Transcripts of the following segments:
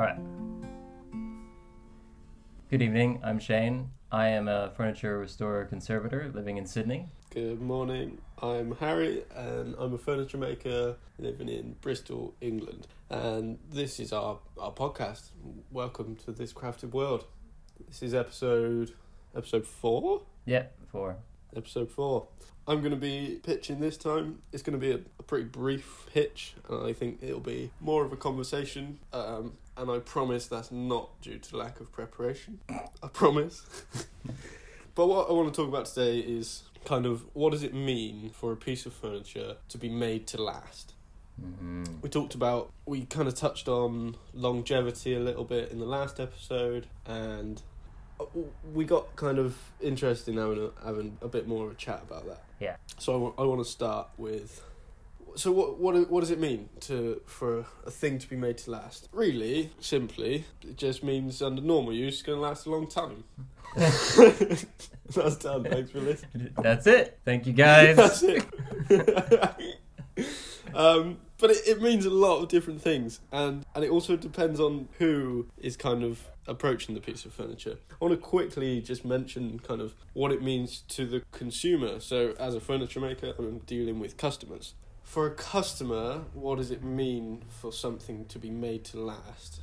All right. Good evening. I'm Shane. I am a furniture restorer conservator living in Sydney. Good morning. I'm Harry and I'm a furniture maker living in Bristol, England. And this is our, our podcast. Welcome to this crafted world. This is episode episode four? Yeah, four. Episode four. I'm going to be pitching this time. It's going to be a, a pretty brief pitch, and I think it'll be more of a conversation. Um, and I promise that's not due to lack of preparation. I promise. but what I want to talk about today is kind of what does it mean for a piece of furniture to be made to last? Mm-hmm. We talked about, we kind of touched on longevity a little bit in the last episode, and uh, we got kind of interested in having a, having a bit more of a chat about that. Yeah. So I wa- I want to start with. So what what what does it mean to for a thing to be made to last? Really, simply, it just means under normal use, it's going to last a long time. That's done. Thanks for listening. That's it. Thank you, guys. That's it. um, but it, it means a lot of different things, and and it also depends on who is kind of approaching the piece of furniture. I want to quickly just mention kind of what it means to the consumer. So, as a furniture maker, I'm dealing with customers. For a customer, what does it mean for something to be made to last?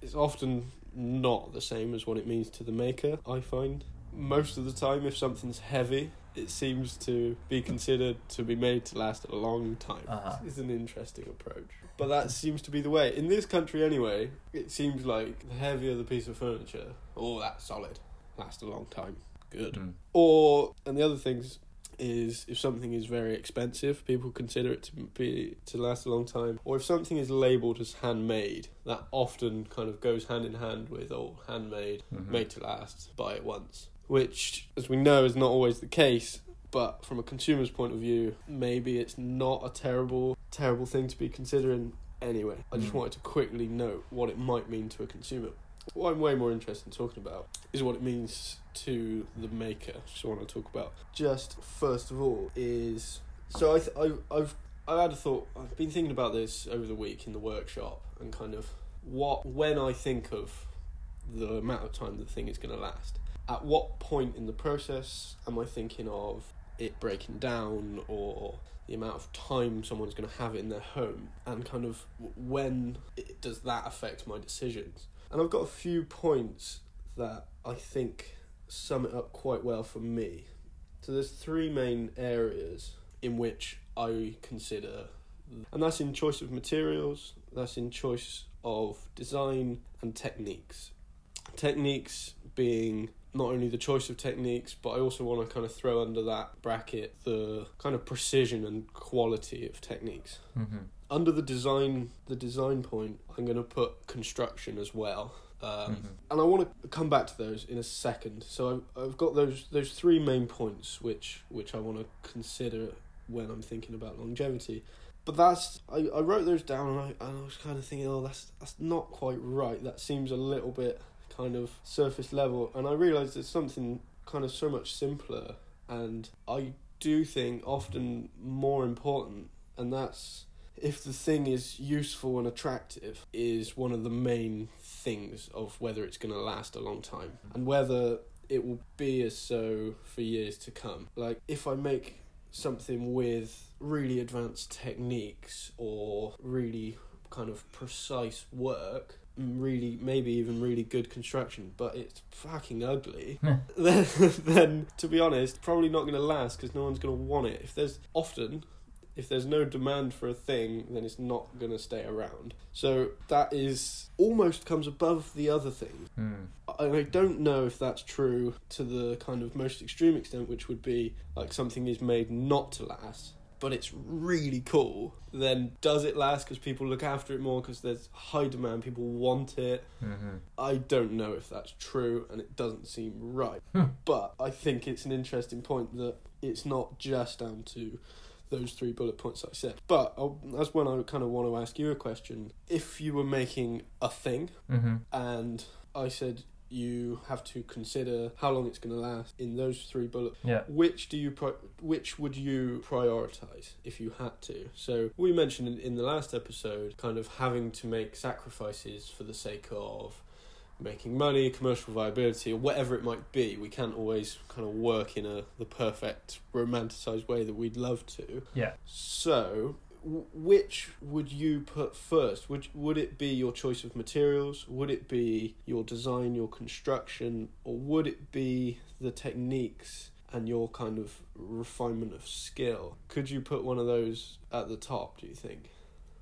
It's often not the same as what it means to the maker, I find. Most of the time, if something's heavy, it seems to be considered to be made to last a long time. Uh-huh. It's an interesting approach. But that seems to be the way. In this country, anyway, it seems like the heavier the piece of furniture, oh, that's solid, lasts a long time. Good. Mm. Or, and the other things is if something is very expensive, people consider it to be to last a long time. Or if something is labelled as handmade, that often kind of goes hand in hand with oh, handmade, Mhm. made to last, buy it once. Which, as we know, is not always the case. But from a consumer's point of view, maybe it's not a terrible, terrible thing to be considering anyway. I just Mm. wanted to quickly note what it might mean to a consumer. What I'm way more interested in talking about is what it means to the maker. So, I want to talk about just first of all is so I th- I've, I've I had a thought. I've been thinking about this over the week in the workshop and kind of what when I think of the amount of time the thing is going to last. At what point in the process am I thinking of it breaking down or the amount of time someone's going to have it in their home and kind of when it, does that affect my decisions? And I've got a few points that I think sum it up quite well for me. So there's three main areas in which I consider and that's in choice of materials, that's in choice of design and techniques. Techniques being not only the choice of techniques, but I also want to kind of throw under that bracket the kind of precision and quality of techniques. Mhm. Under the design, the design point, I'm going to put construction as well. Um, Mhm. and I want to come back to those in a second. So I've, I've got those those three main points which which I want to consider when I'm thinking about longevity. But that's I, I wrote those down and I, and I was kind of thinking, oh, that's that's not quite right. That seems a little bit kind of surface level. And I realised there's something kind of so much simpler, and I do think often more important, and that's if the thing is useful and attractive is one of the main things of whether it's going to last a long time and whether it will be as so for years to come. Like if I make something with really advanced techniques or really kind of precise work, really maybe even really good construction, but it's fucking ugly, then, then to be honest, probably not going to last because no one's going to want it. If there's often if there's no demand for a thing, then it's not going to stay around. So that is almost comes above the other things. Mm. And I don't know if that's true to the kind of most extreme extent, which would be like something is made not to last, but it's really cool. Then does it last because people look after it more because there's high demand, people want it? Mhm. I don't know if that's true, and it doesn't seem right. Hmm. But I think it's an interesting point that it's not just down to those three bullet points I said. But I'll, that's when I kind of want to ask you a question. If you were making a thing Mhm. and I said, you have to consider how long it's going to last in those three bullets. Yeah. Which do you pri- which would you prioritize if you had to? So we mentioned in the last episode kind of having to make sacrifices for the sake of making money, commercial viability, or whatever it might be. We can't always kind of work in a the perfect romanticized way that we'd love to. Yeah. So, w- which would you put first? Would would it be your choice of materials? Would it be your design, your construction, or would it be the techniques and your kind of refinement of skill? Could you put one of those at the top? Do you think?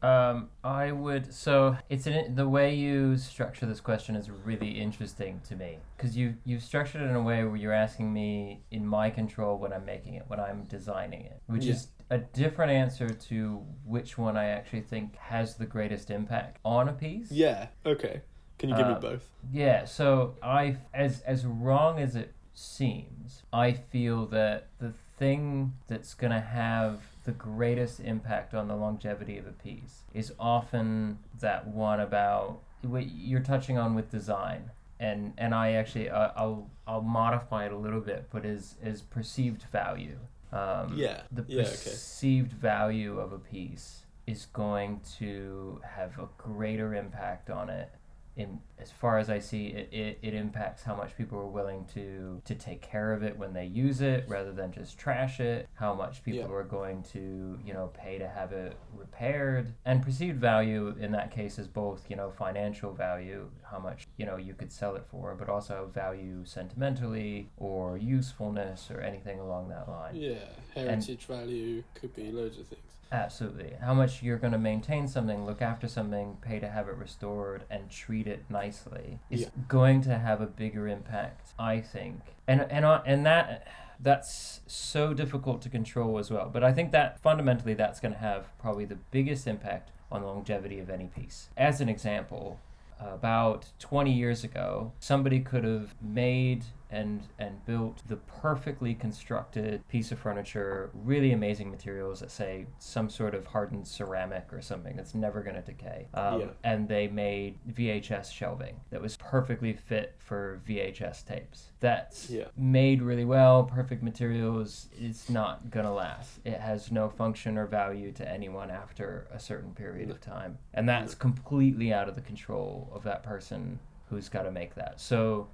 Um, I would. So it's an, the way you structure this question is really interesting to me because you you've structured it in a way where you're asking me in my control when I'm making it, when I'm designing it, which Yeah. is a different answer to which one I actually think has the greatest impact on a piece. Yeah. Okay. Can you give me Uh, both? Yeah, so I as as wrong as it seems, I feel that the thing that's going to have the greatest impact on the longevity of a piece is often that one about what you're touching on with design. And and I actually uh, I'll I'll modify it a little bit, but is is perceived value. Um, Yeah, The yeah, okay. perceived value of a piece is going to have a greater impact on it in as far as I see it, it, it impacts how much people are willing to to take care of it when they use it rather than just trash it how much people Yeah. are going to you know pay to have it repaired and perceived value in that case is both you know financial value how much you know you could sell it for but also value sentimentally or usefulness or anything along that line Yeah. Heritage value could be loads of things. Absolutely. How much you're going to maintain something, look after something, pay to have it restored, and treat it nicely is Yeah. going to have a bigger impact, I think. And and and that that's so difficult to control as well. But I think that fundamentally that's going to have probably the biggest impact on the longevity of any piece. As an example, about 20 years ago, somebody could have made and and built the perfectly constructed piece of furniture, really amazing materials that say some sort of hardened ceramic or something that's never going to decay. Um, Yeah. And they made VHS shelving that was perfectly fit for VHS tapes. That's Yeah. made really well, perfect materials. It's not going to last. It has no function or value to anyone after a certain period of time. And that's completely out of the control of that person who's got to make that. So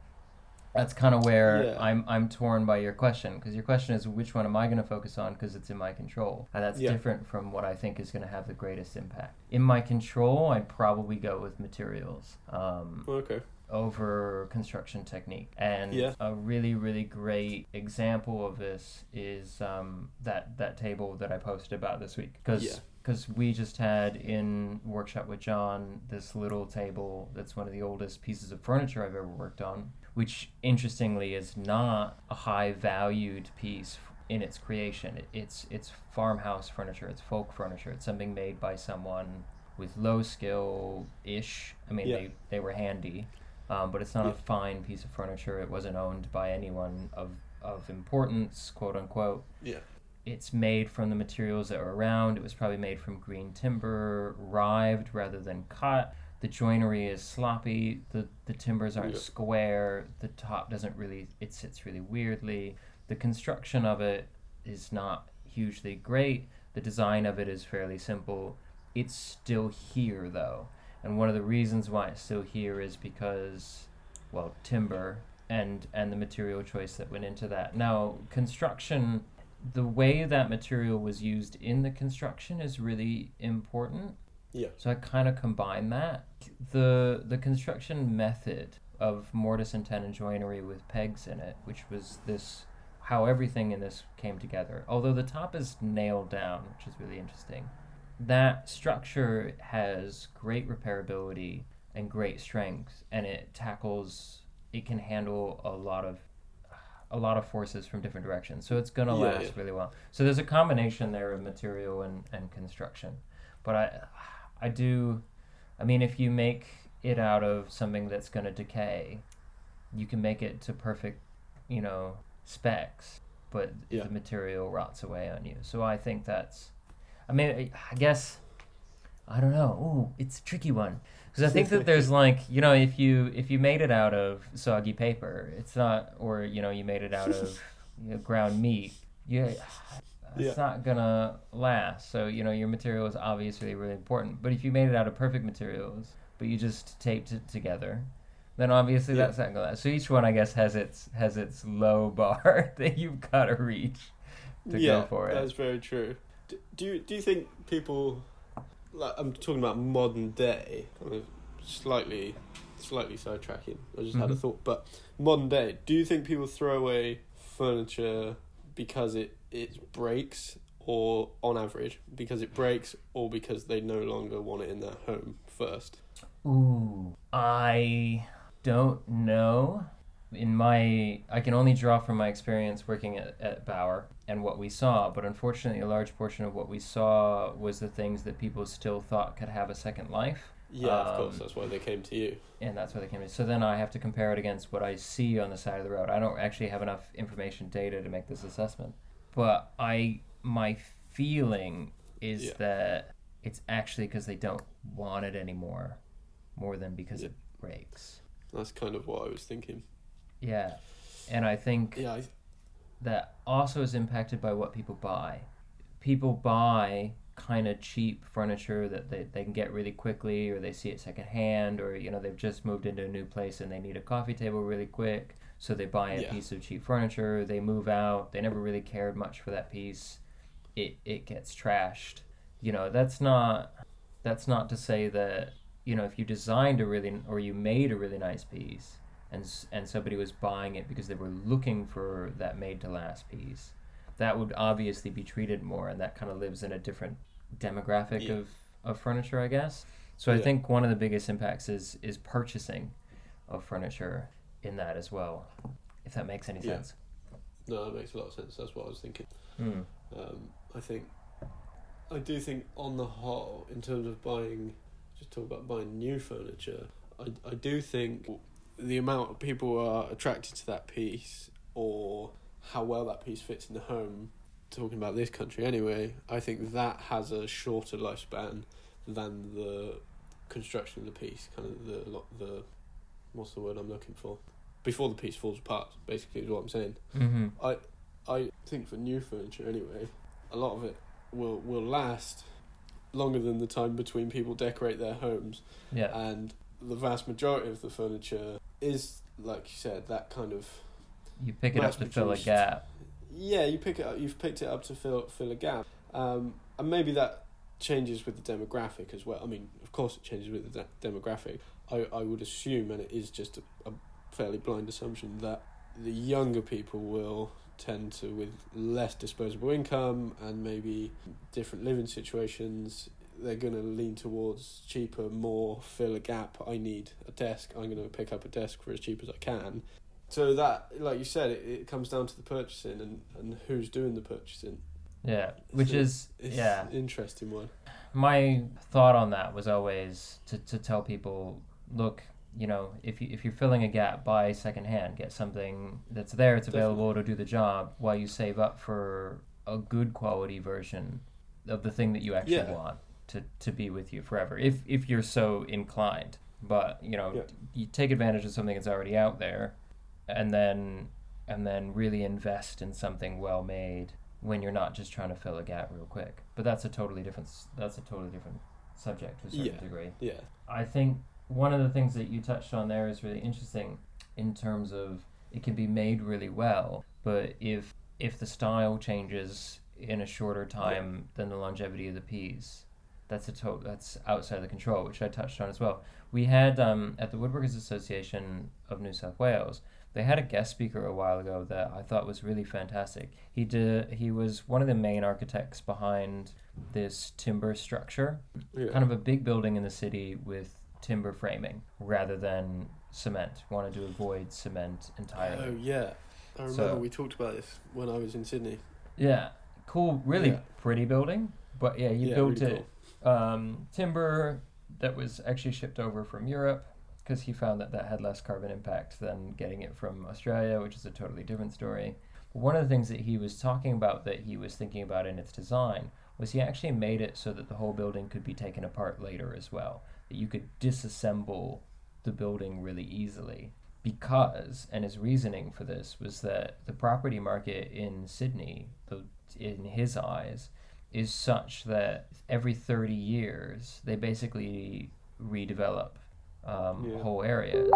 that's kind of where Yeah. I'm I'm torn by your question because your question is which one am I going to focus on because it's in my control and that's Yeah. different from what I think is going to have the greatest impact. In my control, I'd probably go with materials. Um, Okay. over construction technique. And Yeah. a really, really great example of this is um, that that table that I posted about this week. Because Yeah. we just had in workshop with John this little table that's one of the oldest pieces of furniture I've ever worked on, which interestingly is not a high valued piece in its creation. It, it's it's farmhouse furniture, it's folk furniture, it's something made by someone with low skill ish. I mean, Yeah. they, they were handy, um, but it's not Yeah. a fine piece of furniture. It wasn't owned by anyone of, of importance, quote unquote. Yeah. It's made from the materials that were around. It was probably made from green timber, rived rather than cut. The joinery is sloppy. The, the timbers aren't Yeah. square. The top doesn't really, it sits really weirdly. The construction of it is not hugely great. The design of it is fairly simple. It's still here though. And one of the reasons why it's still here is because, well, timber and and the material choice that went into that. Now, construction, the way that material was used in the construction is really important. Yeah. So I kind of combine that. The the construction method of mortise and tenon joinery with pegs in it, which was this how everything in this came together. Although the top is nailed down, which is really interesting. That structure has great repairability and great strength and it tackles it can handle a lot of a lot of forces from different directions. So it's gonna Yeah, last yeah. really well. So there's a combination there of material and, and construction. But I I do I mean if you make it out of something that's gonna decay, you can make it to perfect, you know, specs, but Yeah. the material rots away on you. So I think that's I mean I- guess I don't know. Ooh, it's a tricky one. Because I think that there's like you know if you if you made it out of soggy paper, it's not or you know you made it out of you know, ground meat. You it's Yeah. not gonna last. So you know your material is obviously really important. But if you made it out of perfect materials, but you just taped it together, then obviously Yeah. that's not gonna last. So each one I guess has its has its low bar that you've got to reach to yeah, go for it. that's very true. D- Do you do you think people like I'm talking about modern day, kind of slightly slightly sidetracking. I just had a Mhm. thought, but modern day, do you think people throw away furniture because it it breaks, or on average because it breaks, or because they no longer want it in their home first? Ooh, I don't know. In my, I can only draw from my experience working at, at Bower and what we saw, but unfortunately, a large portion of what we saw was the things that people still thought could have a second life, Yeah, of course. Um, That's why they came to you. and that's why they came in. So then I have to compare it against what I see on the side of the road. I don't actually have enough information data to make this assessment, but I, my feeling is Yeah. that it's actually because they don't want it anymore, more than because Yeah. it breaks. That's kind of what I was thinking. Yeah. And I think Yeah, I, that also is impacted by what people buy. People buy kind of cheap furniture that they, they can get really quickly or they see it secondhand or you know they've just moved into a new place and they need a coffee table really quick so they buy a Yeah. piece of cheap furniture they move out they never really cared much for that piece. It it gets trashed. You know that's not that's not to say that you know if you designed a really or you made a really nice piece and and somebody was buying it because they were looking for that made to last piece that would obviously be treated more and that kind of lives in a different demographic Yeah. of, of furniture i guess. So i think one of the biggest impacts is is purchasing of furniture in that as well if that makes any Yeah. sense no, that makes a lot of sense. That's what I was thinking. Hmm. Um, I think, I do think on the whole, in terms of buying, just talk about buying new furniture. I I do think the amount of people are attracted to that piece or how well that piece fits in the home. Talking about this country anyway, I think that has a shorter lifespan than the construction of the piece. Kind of the the what's the word I'm looking for? Before the piece falls apart, basically, is what I'm saying. Mm-hmm. I think for new furniture anyway, a lot of it will will last longer than the time between people decorate their homes, yeah and the vast majority of the furniture is like you said that kind of you pick it up to fill a gap yeah you pick it up you've picked it up to fill fill a gap, um, and maybe that changes with the demographic as well. I mean, of course it changes with the de- demographic. I I would assume, and it is just a, a fairly blind assumption that the younger people will tend to with less disposable income and maybe different living situations they're going to lean towards cheaper more fill a gap. I need a desk. I'm going to pick up a desk for as cheap as i can. So that like you said it, it comes down to the purchasing and, and who's doing the purchasing. Yeah which So is yeah. interesting one. My thought on that was always to, to tell people look you know if, you, if you're filling a gap buy secondhand get something that's there it's available to do the job while you save up for a good quality version of the thing that you actually Yeah. want to, to be with you forever if if you're so inclined but you know Yeah. you take advantage of something that's already out there and then and then really invest in something well made when you're not just trying to fill a gap real quick. But that's a totally different that's a totally different subject to a certain Yeah. degree. yeah I think one of the things that you touched on there is really interesting in terms of it can be made really well, but if if the style changes in a shorter time than the longevity of the piece, that's a to- that's outside of the control, which I touched on as well. We had um, at the Woodworkers Association of New South Wales, they had a guest speaker a while ago that I thought was really fantastic. He did he was one of the main architects behind this timber structure yeah kind of a big building in the city with timber framing rather than cement. Wanted to avoid cement entirely. oh yeah i remember So- we talked about this when i was in sydney Yeah, cool, really Yeah. pretty building. But yeah, you yeah, built really it um, timber that was actually shipped over from Europe because he found that that had less carbon impact than getting it from Australia, which is a totally different story. One of the things that he was talking about that he was thinking about in its design was he actually made it so that the whole building could be taken apart later as well. That you could disassemble the building really easily. Because, and his reasoning for this was that the property market in Sydney, the, in his eyes, is such that every 30 years they basically redevelop um, Yeah. whole areas.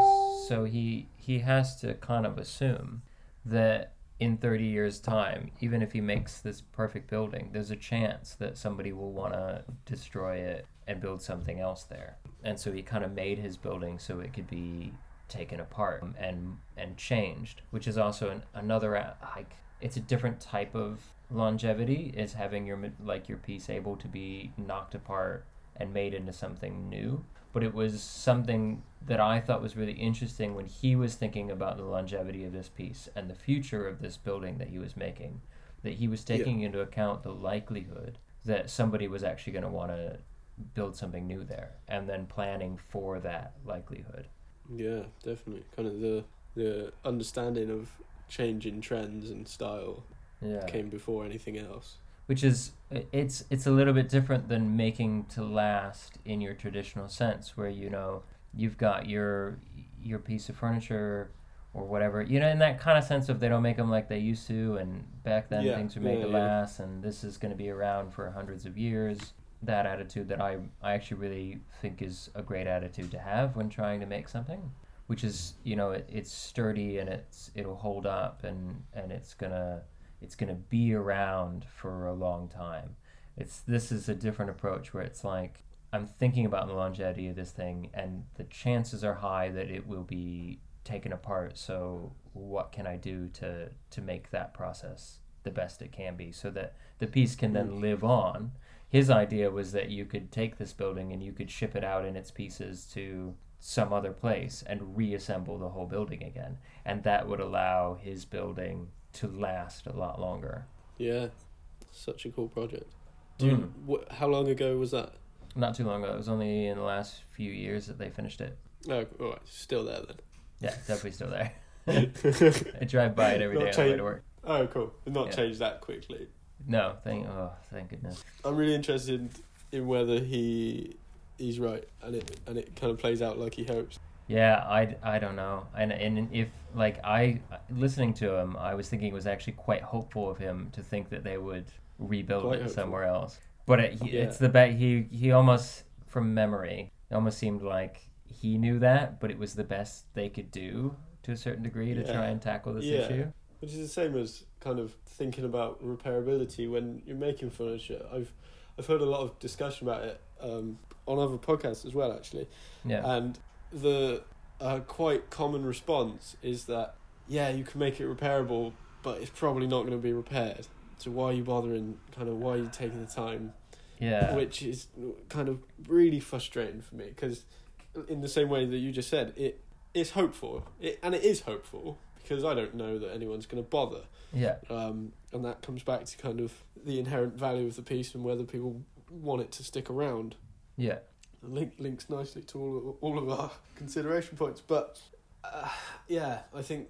So he he has to kind of assume that in 30 years time even if he makes this perfect building there's a chance that somebody will want to destroy it and build something else there. And so he kind of made his building so it could be taken apart and and changed which is also an, another uh, like it's a different type of longevity is having your like your piece able to be knocked apart and made into something new. But it was something that I thought was really interesting when he was thinking about the longevity of this piece and the future of this building that he was making. That he was taking into account the likelihood that somebody was actually going to want to build something new there and then planning for that likelihood. Yeah, definitely. Kind of the the understanding of changing trends and style Yeah. came before anything else. which is it's it's a little bit different than making to last in your traditional sense where you know you've got your your piece of furniture or whatever you know in that kind of sense of they don't make them like they used to and back then Yeah, things were made yeah, to last and this is going to be around for hundreds of years that attitude that I I actually really think is a great attitude to have when trying to make something which is you know it, it's sturdy and it's it'll hold up and and it's gonna it's gonna be around for a long time. It's this is a different approach where it's like i'm thinking about the longevity of this thing and the chances are high that it will be taken apart. So what can i do to to make that process the best it can be so that the piece can then mm. live on his idea was that you could take this building and you could ship it out in its pieces to some other place and reassemble the whole building again and that would allow his building to last a lot longer Yeah, such a cool project. Do you, wh- how long ago was that? not too long ago it was only in the last few years that they finished it Oh, all right, still there then. yeah definitely still there i drive by it every Not day on the way to work oh, cool. Not Yeah. changed that quickly. No thank oh thank goodness I'm really interested in whether he he's right and it and it kind of plays out like he hopes. Yeah, I, I don't know. And and if like I listening to him, I was thinking it was actually quite hopeful of him to think that they would rebuild Quite it hopeful. somewhere else. But it, he, Yeah. it's the bet he he almost from memory, it almost seemed like he knew that, but it was the best they could do to a certain degree to Yeah. try and tackle this Yeah. issue. Which is the same as kind of thinking about repairability when you're making furniture. I've I've heard a lot of discussion about it um, on other podcasts as well, actually. Yeah. And the uh, quite common response is that yeah, you can make it repairable, but it's probably not going to be repaired. So why are you bothering? Kind of why are you taking the time? yeah. Which is kind of really frustrating for me because, in the same way that you just said, it is hopeful, it, and it is hopeful because I don't know that anyone's going to bother. yeah. Um, and that comes back to kind of the inherent value of the piece and whether people want it to stick around. Yeah. Link links nicely to all of, all of our consideration points, but uh, yeah, I think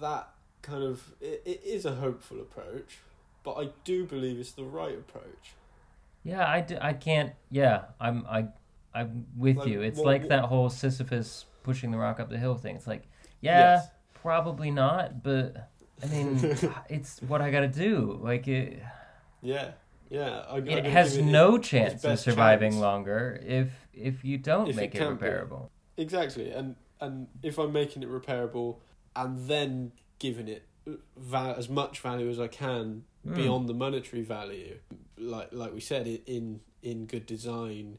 that kind of it, it is a hopeful approach, but I do believe it's the right approach. Yeah, I, d- I can't. Yeah, I'm I I'm with Like, you. It's like that whole Sisyphus pushing the rock up the hill thing. It's like, yeah, Yes. Probably not, but I mean, it's what I got to do. Like it, Yeah, yeah. I, I it gotta has it no chance of surviving chance. longer if if you don't If make it, be. repairable. exactly, and and if I'm making it repairable and then giving it as much value as I can Mm. beyond the monetary value, like like we said, i- in in good design,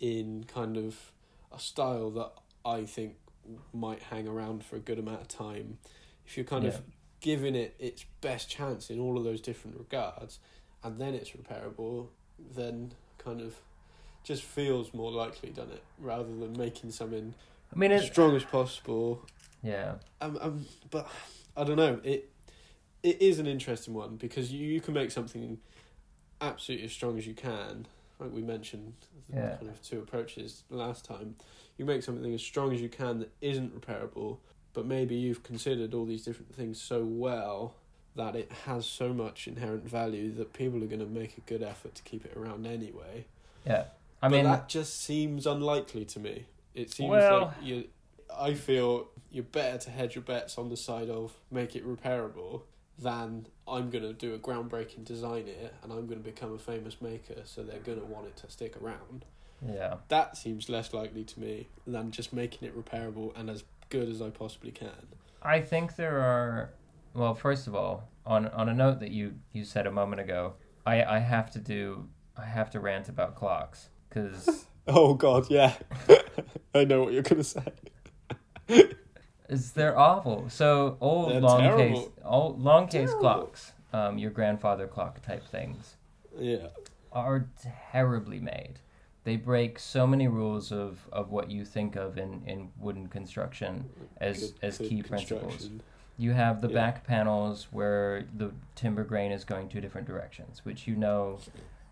in kind of a style that I think might hang around for a good amount of time. If you're kind Yeah. of giving it its best chance in all of those different regards, and then it's repairable, then kind of just feels more likely, doesn't it? Rather than making something I mean, as strong as possible. Yeah, Um, um, but I don't know. It it is an interesting one because you, you can make something absolutely as strong as you can. Like we mentioned, the Yeah. kind of two approaches last time. You make something as strong as you can that isn't repairable, but maybe you've considered all these different things so well that it has so much inherent value that people are going to make a good effort to keep it around anyway. Yeah. I but mean, that just seems unlikely to me. It seems Well- like you. I feel you're better to hedge your bets on the side of make it repairable than I'm going to do a groundbreaking design here and I'm going to become a famous maker, so they're going to want it to stick around. Yeah. That seems less likely to me than just making it repairable and as good as I possibly can. I think there are. Well, first of all, on on a note that you you said a moment ago, I I have to do I have to rant about clocks because Oh God, yeah, I know what you're going to say. is they're awful. So old They're long terrible. case old long case clocks, um, your grandfather clock type things Yeah, are terribly made. They break so many rules of, of what you think of in, in wooden construction as Good- as good key principles. You have the Yeah. back panels where the timber grain is going two different directions, which you know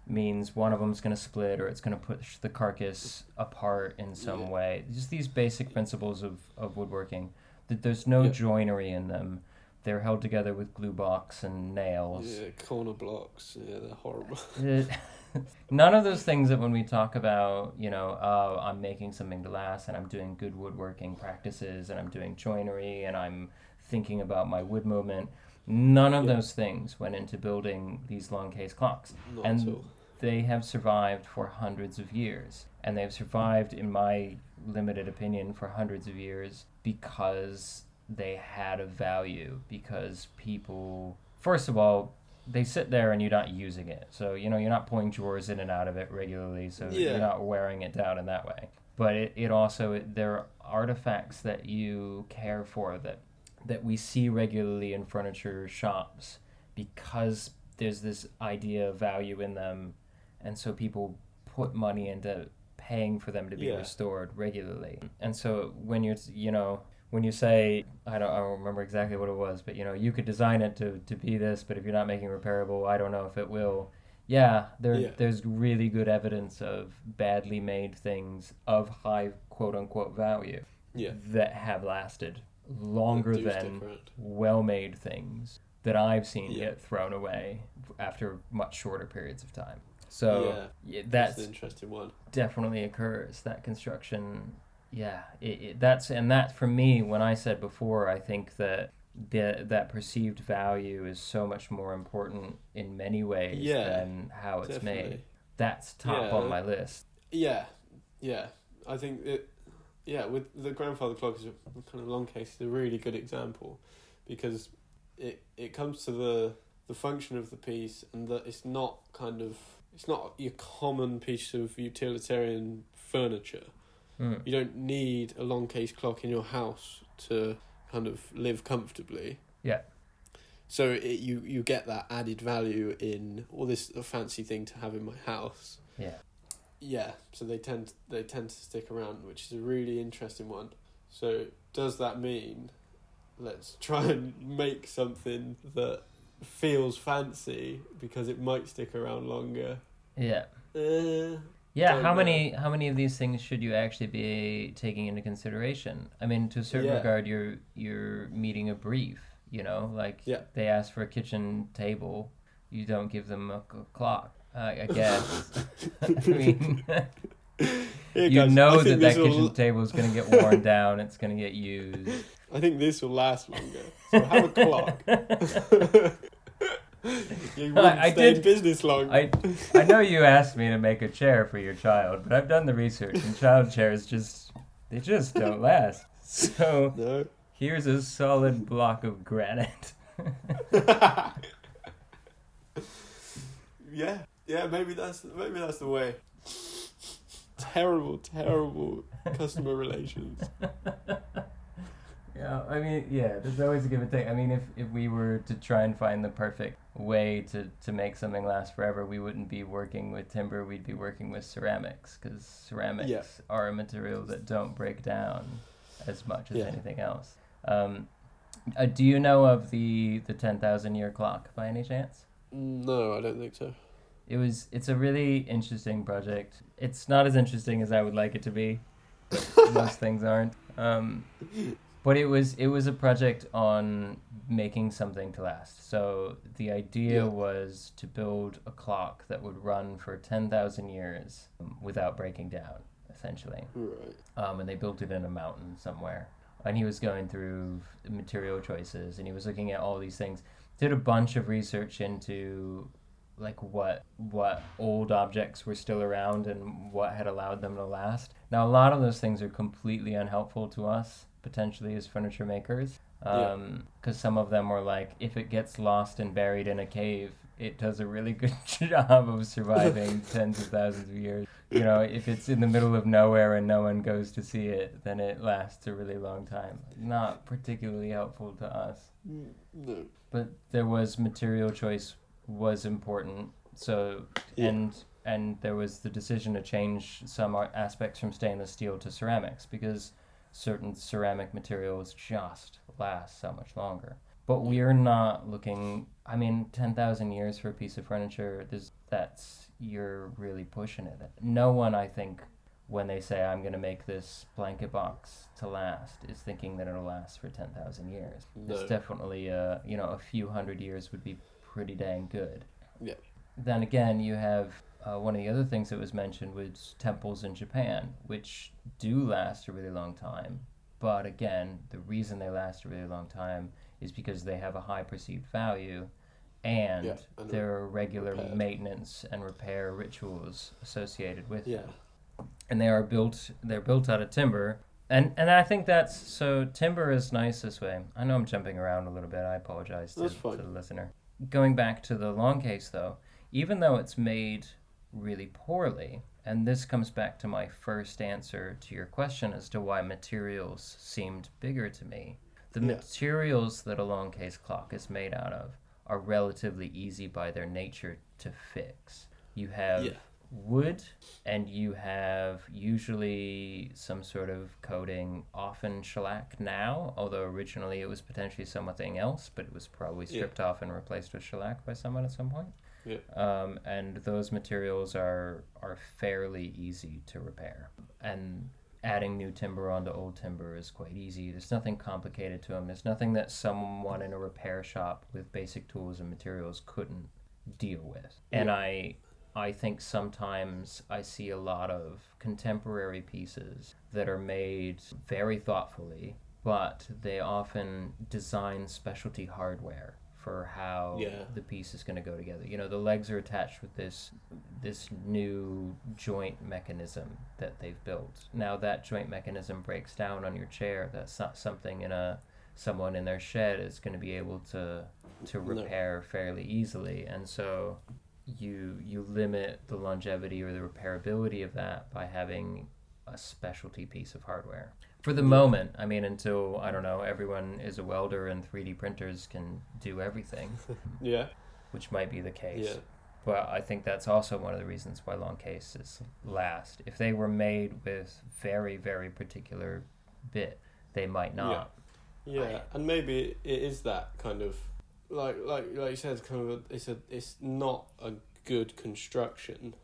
means one of them is going to split or it's going to push the carcass apart in some Yeah. way. Just these basic principles of, of woodworking. That there's no Yeah. joinery in them. They're held together with glue box and nails. Yeah, corner blocks. Yeah, they're horrible. Uh, None of those things that when we talk about, you know, oh, I'm making something to last and I'm doing good woodworking practices and I'm doing joinery and I'm thinking about my wood movement, none of Yeah. those things went into building these long case clocks. Not And- all. They have survived for hundreds of years. And they've survived, in my limited opinion, for hundreds of years because they had a value, because people, first of all, they sit there and you're not using it. So, you know, you're not pulling drawers in and out of it regularly, so Yeah. you're not wearing it down in that way. But it, it also, it, there are artifacts that you care for that, that we see regularly in furniture shops because there's this idea of value in them. And so people put money into paying for them to be Yeah. restored regularly. And so when you're, you know, when you say I don't, I don't remember exactly what it was, but you know you could design it to, to be this, but if you're not making repairable, I don't know if it will. Yeah, there Yeah. there's really good evidence of badly made things of high quote unquote value Yeah. that have lasted longer than around. well made things that I've seen Yeah. get thrown away after much shorter periods of time. So yeah, That's that's an interesting one. definitely occurs. That construction, yeah, it, it, that's and that for me. When I said before, I think that the that perceived value is so much more important in many ways Yeah, than how it's Definitely. made. That's top Yeah. on my list. Yeah, yeah. I think it. Yeah, with the grandfather clock is a kind of long case. Is a really good example because it it comes to the the function of the piece and that it's not kind of it's not your common piece of utilitarian furniture. Mm. You don't need a long case clock in your house to kind of live comfortably. Yeah. So it, you you get that added value in all this a fancy thing to have in my house. Yeah. Yeah, so they tend they tend to stick around, which is a really interesting one. So does that mean let's try and make something that feels fancy because it might stick around longer? Yeah. Uh, Yeah, how many how many of these things should you actually be taking into consideration? I mean, to a certain Yeah. regard, you're you're meeting a brief. You know, like Yeah. they ask for a kitchen table, you don't give them a c- clock. I I guess. I mean, you know that that kitchen table is going to get worn down. It's going to get used. I think this will last longer. So have a clock. you wouldn't I stay in did- business long. I I know you asked me to make a chair for your child, but I've done the research, and child chairs just they just don't last. So No. here's a solid block of granite. yeah, yeah. Maybe that's maybe that's the way. Terrible, terrible customer relations. Yeah, I mean, yeah, there's always a give and take. I mean, if, if we were to try and find the perfect way to, to make something last forever, we wouldn't be working with timber, we'd be working with ceramics, because ceramics Yeah. are a material that don't break down as much as Yeah. anything else. Um, uh, do you know of the, the 10,000 year clock by any chance? No, I don't think so. It was. It's a really interesting project. It's not as interesting as I would like it to be. Most things aren't. Um, But it was it was a project on making something to last. So the idea Yeah. was to build a clock that would run for ten thousand years um, without breaking down, essentially. Right. Um, and they built it in a mountain somewhere. And he was going through material choices, and he was looking at all these things. Did a bunch of research into like what what old objects were still around and what had allowed them to last. Now a lot of those things are completely unhelpful to us potentially as furniture makers. Yeah. Um, because some of them were like, if it gets lost and buried in a cave, it does a really good job of surviving tens of thousands of years. You know, if it's in the middle of nowhere and no one goes to see it, then it lasts a really long time. Not particularly helpful to us No. but there was material choice was important so Yeah. and and there was the decision to change some aspects from stainless steel to ceramics because certain ceramic materials just last so much longer but we're not looking i mean 10,000 years for a piece of furniture there's that's you're really pushing it no one i think when they say i'm going to make this blanket box to last is thinking that it'll last for 10,000 years No. it's definitely uh, you know a few hundred years would be pretty dang good. Yeah. Then again, you have uh, one of the other things that was mentioned was temples in Japan, which do last a really long time. But again, the reason they last a really long time is because they have a high perceived value, and Yeah, and there are regular repaired. maintenance and repair rituals associated with Yeah. them and they are built they're built out of timber and and I think that's so timber is nice this way. I know I'm jumping around a little bit. I apologize to, to the listener. Going back to the long case though, even though it's made really poorly, and this comes back to my first answer to your question as to why materials seemed bigger to me. The Yeah. materials that a long case clock is made out of are relatively easy by their nature to fix. You have Yeah. wood and you have usually some sort of coating, often shellac now, although originally it was potentially something else, but it was probably Yeah. stripped off and replaced with shellac by someone at some point. Yeah. Um, and those materials are are fairly easy to repair. And adding new timber onto old timber is quite easy. There's nothing complicated to them. There's nothing that someone in a repair shop with basic tools and materials couldn't deal with. And I I think sometimes I see a lot of contemporary pieces that are made very thoughtfully, but they often design specialty hardware for how Yeah. the piece is going to go together. You know, the legs are attached with this this new joint mechanism that they've built. Now that joint mechanism breaks down on your chair. That's not something in a someone in their shed is going to be able to to No. repair fairly easily, and so you you limit the longevity or the repairability of that by having a specialty piece of hardware. For the Yeah. moment, I mean, until I don't know, everyone is a welder and 3D printers can do everything, Yeah. which might be the case. Yeah. But I think that's also one of the reasons why long cases last. If they were made with very, very particular bit, they might not. Yeah, and maybe it is that kind of like like like you said, it's kind of a, it's a it's not a good construction,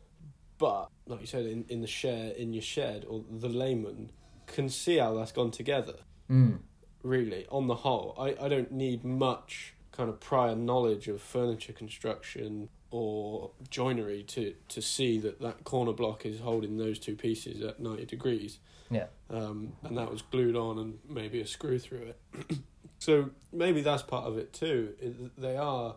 but like you said, in in the share in your shed or the layman can see how that's gone together. Mm. Really, on the whole, I I don't need much kind of prior knowledge of furniture construction or joinery to to see that that corner block is holding those two pieces at ninety degrees Yeah. um, and that was glued on and maybe a screw through it. so maybe that's part of it too. They are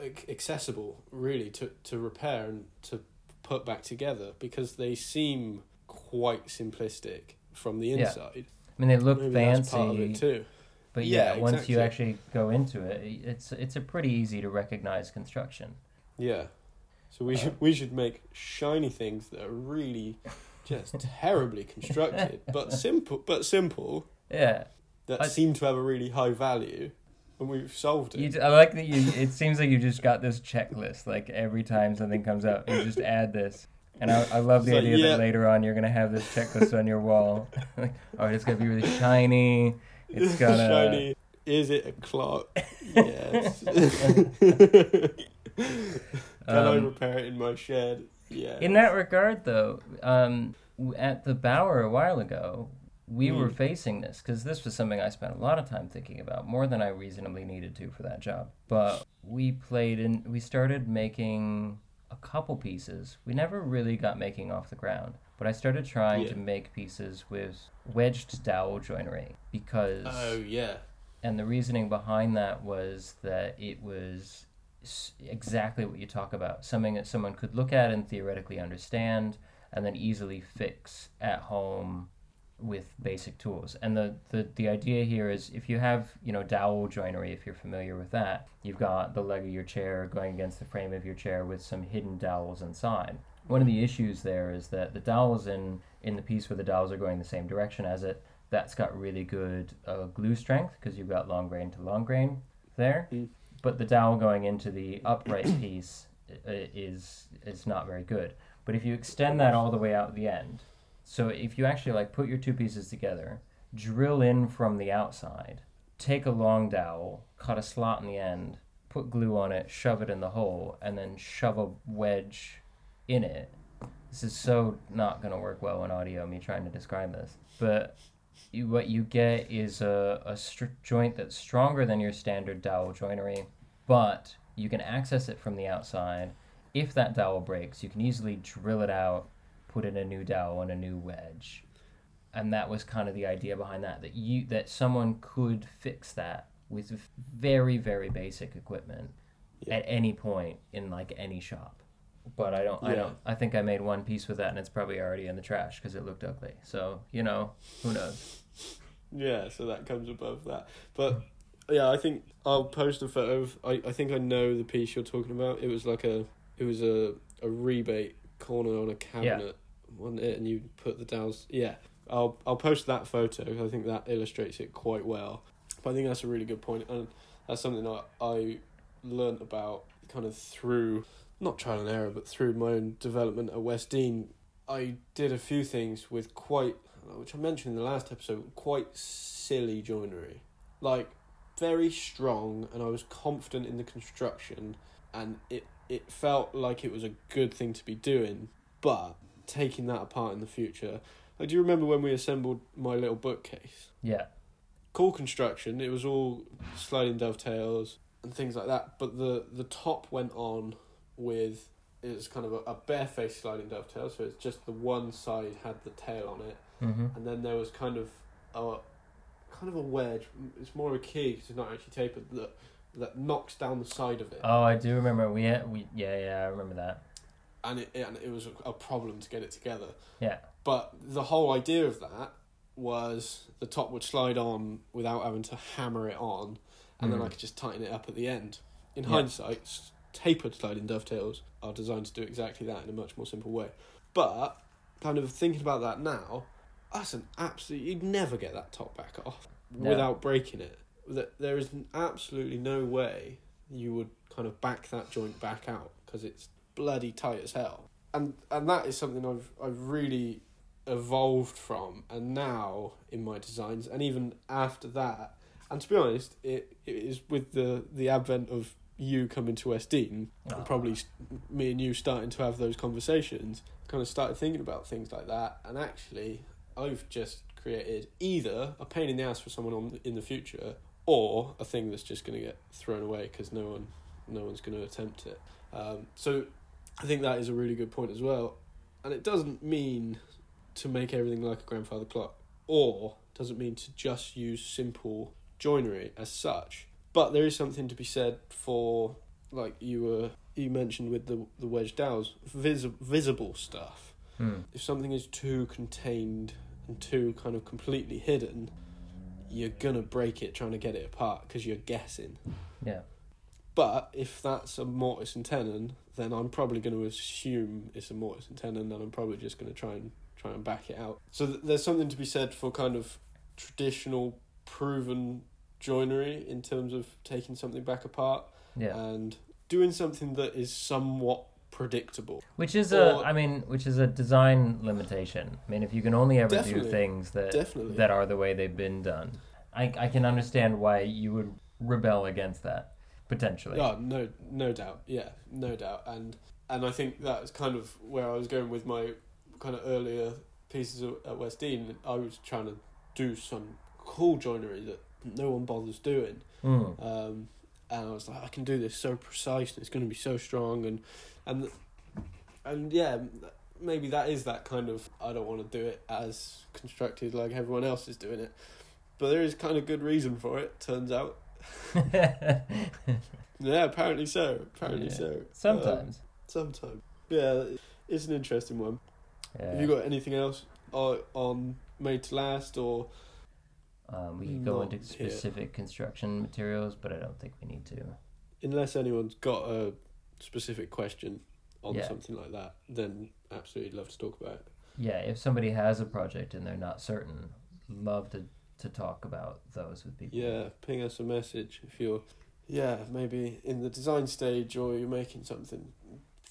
ac- accessible really to, to repair and to put back together because they seem quite simplistic from the inside. Yeah. I mean, they look maybe that's part of it fancy, too. but yeah, Yeah, once you actually go into it, it's it's a pretty easy to recognize construction. Yeah. So we should we should make shiny things that are really just terribly constructed, but simple but simple Yeah, that I- seem to have a really high value, and we've solved it. you, I like that you. It seems like you just got this checklist. Like every time something comes up, you just add this. And I, I love the like, idea yeah. that later on you're gonna have this checklist on your wall. like, oh, it's gonna be really shiny. It's gonna. Be shiny. Is it a clock? Yes. Can I Um, repair it in my shed? Yeah. In that regard, though, um, at the Bower a while ago, we were Mm. facing this because this was something I spent a lot of time thinking about, more than I reasonably needed to for that job. But we played and we started making couple pieces. We never really got making off the ground, but I started trying Yeah. to make pieces with wedged dowel joinery because Oh yeah. and the reasoning behind that was that it was exactly what you talk about something that someone could look at and theoretically understand and then easily fix at home with basic tools and the, the, the idea here is if you have you know dowel joinery if you're familiar with that you've got the leg of your chair going against the frame of your chair with some hidden dowels inside one of the issues there is that the dowels in in the piece where the dowels are going the same direction as it that's got really good uh, glue strength because you've got long grain to long grain there. Mm. But the dowel going into the upright piece i- is is not very good. But if you extend that all the way out the end, so if you actually like put your two pieces together, drill in from the outside, take a long dowel, cut a slot in the end, put glue on it, shove it in the hole, and then shove a wedge in it. This is so not going to work well in audio, me trying to describe this. But you, what you get is a, a str- joint that's stronger than your standard dowel joinery, but you can access it from the outside. If that dowel breaks, you can easily drill it out, put in a new dowel and a new wedge. And that was kind of the idea behind that that you that someone could fix that with very very basic equipment Yeah. at any point in like any shop. But I don't I don't I think I made one piece with that and it's probably already in the trash because it looked ugly. So, you know, who knows. Yeah, so that comes above that. But yeah, I think I'll post a photo of I, I think I know the piece you're talking about. It was like a it was a, a rebate corner on a cabinet, wasn't it? And you put the dowels yeah. I'll I'll post that photo I think that illustrates it quite well. But I think that's a really good point and that's something that I learned about kind of through not trial and error, but through my own development at West Dean. I did a few things with quite which I mentioned in the last episode, quite silly joinery. Like very strong and I was confident in the construction and it it felt like it was a good thing to be doing, but taking that apart in the future. Like do you remember when we assembled my little bookcase? Yeah. Cool construction, it was all sliding dovetails and things like that, but the the top went on with it was kind of a, a barefaced sliding dovetail, so it's just the one side had the tail on it Mm-hmm. and then there was kind of a kind of a wedge. It's more of a key because it's not actually tapered that that knocks down the side of it, Oh, I do remember. We we yeah yeah I remember that. And it and it was a, problem to get it together. Yeah. But the whole idea of that was the top would slide on without having to hammer it on, and then Mhm. I could just tighten it up at the end. In Yeah. hindsight, tapered sliding dovetails are designed to do exactly that in a much more simple way. But kind of thinking about that now, that's an absolute. You'd never get that top back off No. without breaking it. That there is absolutely no way you would kind of back that joint back out because it's bloody tight as hell. And and that is something I've I've really evolved from, and now in my designs, and even after that, and to be honest, it, it is with the the advent of you coming to West Dean, Oh. and probably me and you starting to have those conversations, kind of started thinking about things like that, and actually, I've just created either a pain in the ass for someone on in the future, or a thing that's just going to get thrown away because no one, no one's going to attempt it. Um, so, I think that is a really good point as well, and it doesn't mean to make everything like a grandfather clock, or doesn't mean to just use simple joinery as such. But there is something to be said for, like you were you mentioned with the the wedge dowels, vis- visible stuff. Hmm. If something is too contained and too kind of completely hidden, you're gonna break it trying to get it apart because you're guessing. Yeah. But if that's a mortise and tenon, then I'm probably going to assume it's a mortise and tenon, and I'm probably just going to try and try and back it out. So th- there's something to be said for kind of traditional, proven joinery in terms of taking something back apart Yeah. and doing something that is somewhat predictable. Which is a, Or- I mean, which is a design limitation. I mean, if you can only ever do things that Definitely. that are the way they've been done, I I can understand why you would rebel against that potentially. Oh, no, no doubt. Yeah, no doubt. And and I think that's kind of where I was going with my kind of earlier pieces at West Dean. I was trying to do some cool joinery that no one bothers doing. Mm. Um, and I was like, I can do this so precise, and it's going to be so strong, and and and yeah, maybe that is that kind of. I don't want to do it as constructed like everyone else is doing it, but there is kind of good reason for it. Turns out. yeah, apparently so. Apparently Yeah. so. Sometimes. Um, sometimes. Yeah, it's an interesting one. yeah. Have you got anything else uh, on made to last or? um, we could go into here. specific construction materials, but I don't think we need to. unless anyone's got a specific question on Yeah. something like that, then absolutely love to talk about it. Yeah, if somebody has a project and they're not certain, love to to talk about those with people. Yeah, ping us a message if you're, yeah, maybe in the design stage or you're making something,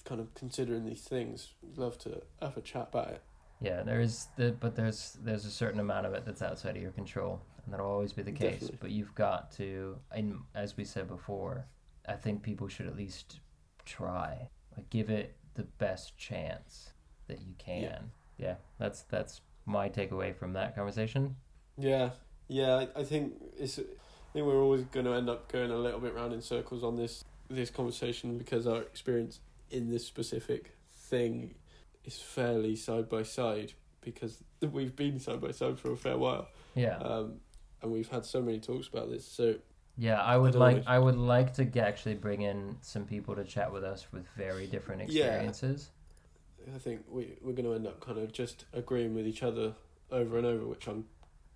kind of considering these things. Love to have a chat about it. Yeah, there is the but there's there's a certain amount of it that's outside of your control, and that'll always be the case. Definitely. But you've got to, and as we said before, I think people should at least try, like give it the best chance that you can. Yeah, that's that's my takeaway from that conversation. Yeah, yeah, I, I think it's. I think we're always going to end up going a little bit round in circles on this this conversation because our experience in this specific thing is fairly side by side because we've been side by side for a fair while, Yeah, um, and we've had so many talks about this. So yeah. I would don't like. I would like to actually bring in some people to chat with us with very different experiences. Yeah. I think we we're going to end up kind of just agreeing with each other over and over, which I'm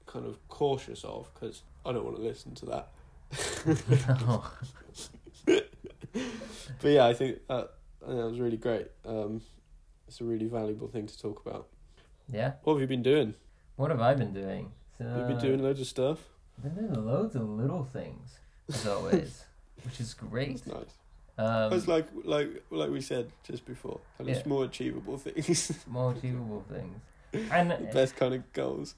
kind of cautious of because I don't want to listen to that. But yeah, I think that, that was really great. Um, it's a really valuable thing to talk about. yeah. What have you been doing? What have I been doing? You've been doing loads of stuff. Been doing loads of little things, as always, which is great. That's nice. Um, it's like like like we said just before. Kind of Yeah. small achievable things, more achievable things, and the best kind of goals.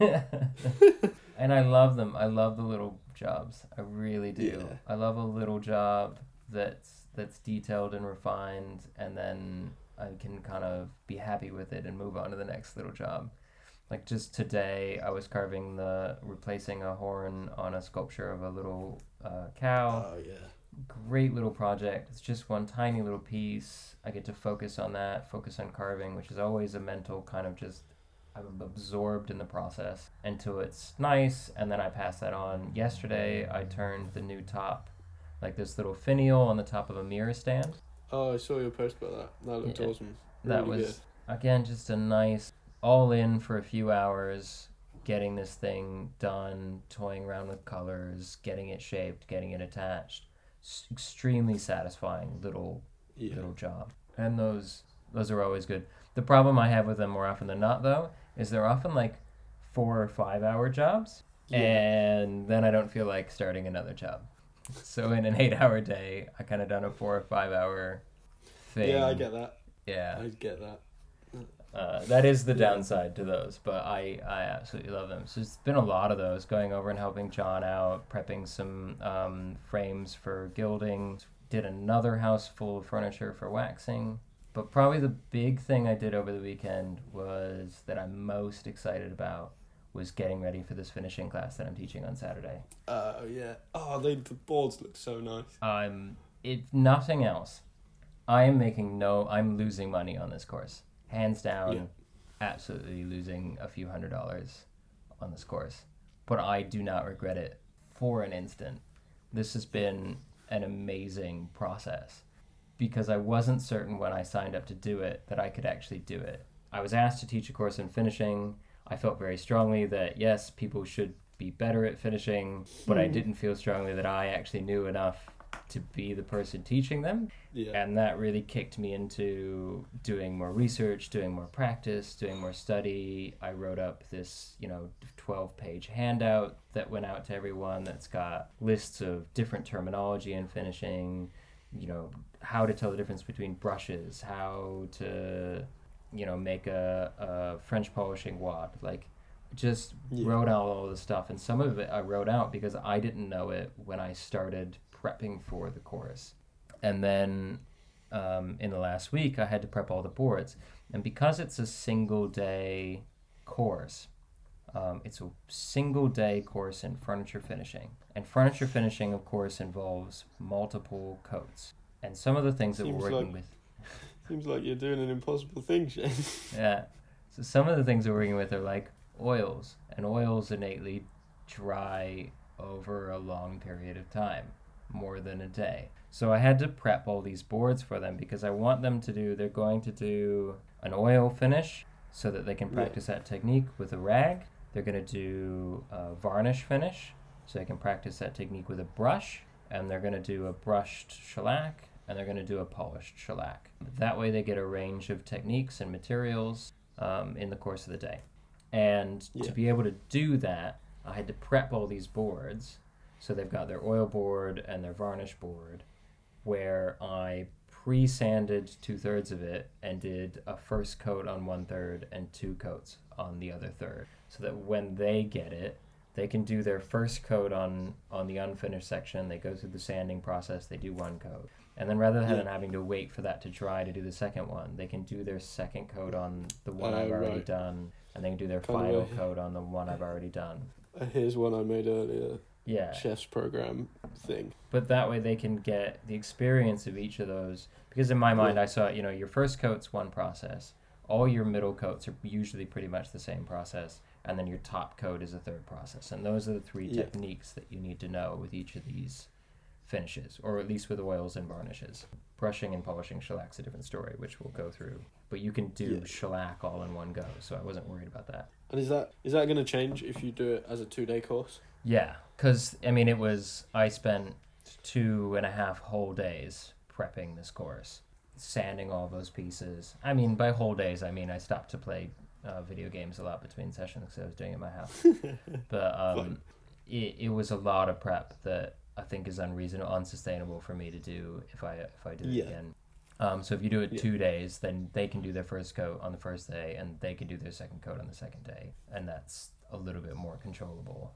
and I love them. I love the little jobs. I really do. Yeah. I love a little job that's that's detailed and refined, and then I can kind of be happy with it and move on to the next little job. Like just today, I was carving the replacing a horn on a sculpture of a little uh, cow. Oh yeah. great little project. It's just one tiny little piece. I get to focus on that, focus on carving, which is always a mental kind of just I'm absorbed in the process until it's nice and then I pass that on. Yesterday I turned the new top like this little finial on the top of a mirror stand. Oh, I saw your post about that. That looked Yeah. awesome. That Really was again just a nice all in for a few hours getting this thing done, toying around with colors, getting it shaped, getting it attached. S- extremely satisfying little. Yeah. little job. And those those are always good. The problem I have with them more often than not though is they're often like four or five hour jobs Yeah. and then I don't feel like starting another job. So in an eight hour day I kinda done a four or five hour thing. Yeah, I get that. Yeah. I get that. Uh, that is the downside to those, but I, I absolutely love them. So it's been a lot of those going over and helping John out, prepping some um, frames for gilding. Did another house full of furniture for waxing. But probably the big thing I did over the weekend was that I'm most excited about was getting ready for this finishing class that I'm teaching on Saturday. Oh yeah. Oh, they the boards look so nice. Um, if nothing else, I am making no, I'm losing money on this course, hands down. Yeah. Absolutely losing a few hundred dollars on this course, but I do not regret it for an instant. This has been an amazing process because I wasn't certain when I signed up to do it that I could actually do it. I was asked to teach a course in finishing. I felt very strongly that yes, people should be better at finishing, but I Hmm. didn't feel strongly that I actually knew enough to be the person teaching them. Yeah. And that really kicked me into doing more research, doing more practice, doing more study. I wrote up this, you know, 12 page handout that went out to everyone that's got lists of different terminology in finishing, you know, how to tell the difference between brushes, how to, you know, make a, a French polishing wad. Like, just Yeah. wrote out all the stuff. And some of it I wrote out because I didn't know it when I started prepping for the course. And then um, in the last week, I had to prep all the boards. And because it's a single day course, Um, it's a single day course in furniture finishing. And furniture finishing, of course, involves multiple coats. And some of the things that we're working like- with. Seems like you're doing an impossible thing, Shane. Yeah. So some of the things we're working with are like oils, and oils innately dry over a long period of time, more than a day. So I had to prep all these boards for them because I want them to do, they're going to do an oil finish so that they can Yeah. practice that technique with a rag. They're going to do a varnish finish so they can practice that technique with a brush. And they're going to do a brushed shellac and they're going to do a polished shellac. That way they get a range of techniques and materials um, in the course of the day. And Yeah. to be able to do that, I had to prep all these boards. So they've got their oil board and their varnish board, where I pre sanded two thirds of it and did a first coat on one third and two coats on the other third. So that when they get it, they can do their first coat on, on the unfinished section. They go through the sanding process, they do one coat. And then rather than Yeah. having to wait for that to dry to do the second one, they can do their second coat on the one Oh, I've already right. done, and they can do their final way. coat on the one I've already done. Uh, Here's one I made earlier, Yeah. chef's program thing. But that way they can get the experience of each of those. Because in my mind, Yeah. I saw, you know, your first coat's one process. All your middle coats are usually pretty much the same process. And then your top coat is a third process. And those are the three Yeah. techniques that you need to know with each of these finishes, or at least with oils and varnishes. Brushing and polishing shellac's a different story, which we'll go through. But you can do Yeah. shellac all in one go, so I wasn't worried about that. And is that is that going to change if you do it as a two day course? Yeah, because I mean, it was I spent two and a half whole days prepping this course, sanding all those pieces. I mean, by whole days, I mean I stopped to play uh, video games a lot between sessions because I was doing it in my house. but um, it it was a lot of prep that I think is unreasonable, unsustainable for me to do if I if I do it Yeah. again. Um, so if you do it Yeah. two days, then they can do their first coat on the first day, and they can do their second coat on the second day, and that's a little bit more controllable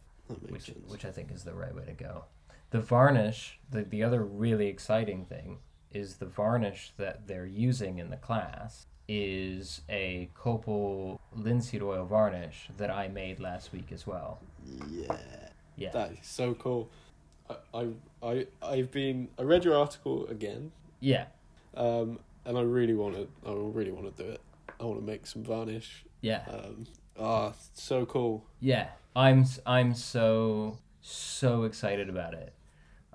which sense. which I think is the right way to go. The varnish, the the other really exciting thing is the varnish that they're using in the class is a copal linseed oil varnish that I made last week as well. yeah, Yeah. that is so cool. I, I I've been I read your article again, yeah. um, and I really want to I really want to do it. I want to make some varnish. Yeah. Um, ah, so cool. Yeah, I'm I'm so so excited about it,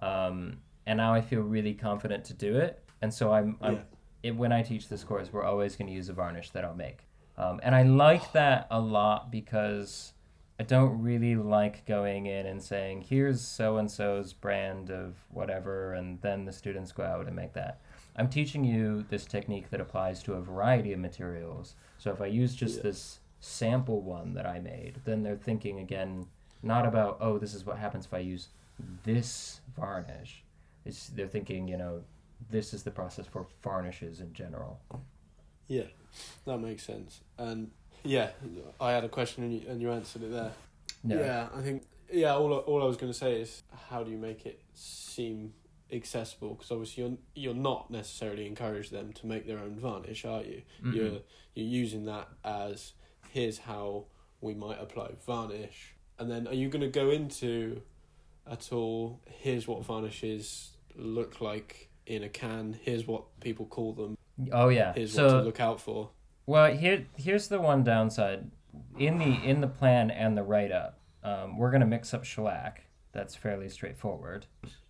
um, and now I feel really confident to do it. And so I'm, I'm Yeah. it, when I teach this course, we're always going to use a varnish that I'll make, um, and I like that a lot because I don't really like going in and saying here's so and so's brand of whatever, and then the students go out and make that. I'm teaching you this technique that applies to a variety of materials. So if I use just Yeah. this sample one that I made, then they're thinking again not about oh this is what happens if I use this varnish. It's they're thinking you know this is the process for varnishes in general. Yeah, that makes sense. And yeah, I had a question and you, and you answered it there. No. Yeah, I think yeah. All I- all I was going to say is how do you make it seem accessible? Because obviously you're you're not necessarily encourage them to make their own varnish, are you? Mm-mm. You're you're using that as here's how we might apply varnish, and then are you going to go into at all? Here's what varnishes look like in a can. Here's what people call them. Oh yeah. Here's so what to look out for. Well, here here's the one downside. In the in the plan and the write up, um, we're gonna mix up shellac. That's fairly straightforward,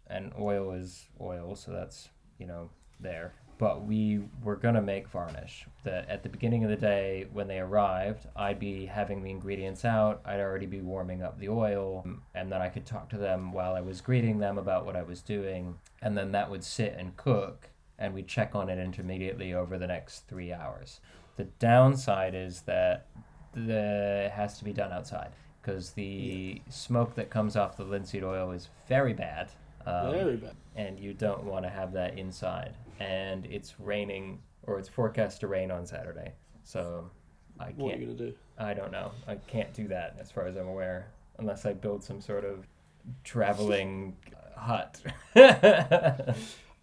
and oil is oil, so that's you know there. But we were gonna make varnish. That at the beginning of the day when they arrived, I'd be having the ingredients out. I'd already be warming up the oil, and then I could talk to them while I was greeting them about what I was doing, and then that would sit and cook, and we'd check on it intermediately over the next three hours. The downside is that the it has to be done outside because the smoke that comes off the linseed oil is very bad. Um, Very bad. and you don't want to have that inside. And it's raining, or it's forecast to rain on Saturday, so I can't. What are you gonna do? I don't know. I can't do that as far as I'm aware, unless I build some sort of traveling hut.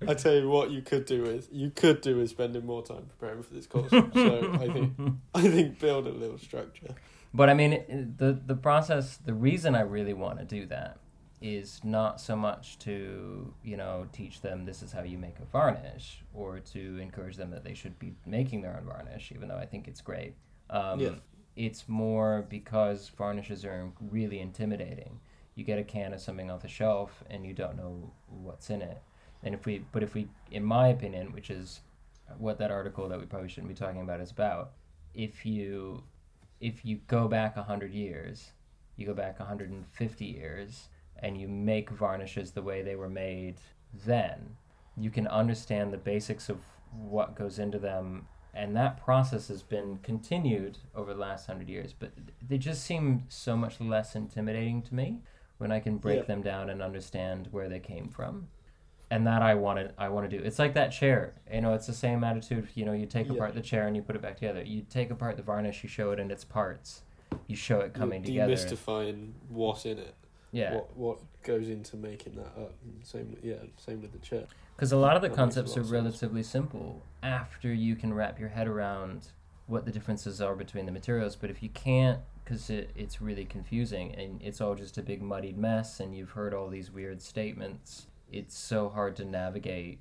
I tell you what, you could do with you could do with spending more time preparing for this course. So I think I think build a little structure. But I mean, the the process. The reason I really want to do that is not so much to you know teach them this is how you make a varnish, or to encourage them that they should be making their own varnish, even though I think it's great. Um, Yeah. It's more because varnishes are really intimidating. You get a can of something off the shelf and you don't know what's in it. And if we, but if we, in my opinion, which is what that article that we probably shouldn't be talking about is about, if you if you go back 100 years, you go back 150 years, and you make varnishes the way they were made then, you can understand the basics of what goes into them. And that process has been continued over the last hundred years, but they just seem so much less intimidating to me when I can break Yeah. them down and understand where they came from. And that I want to, I want to do. It's like that chair. You know, it's the same attitude. You know, you take Yeah. apart the chair and you put it back together. You take apart the varnish, you show it in its parts. You show it coming You're together. demystifying what's in it. Yeah, What what goes into making that up. And same yeah, same with the chair. because a lot of the That concepts are of sense. relatively simple after you can wrap your head around what the differences are between the materials. But if you can't, because it, it's really confusing and it's all just a big muddied mess, and you've heard all these weird statements, it's so hard to navigate